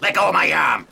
Let go of my arm!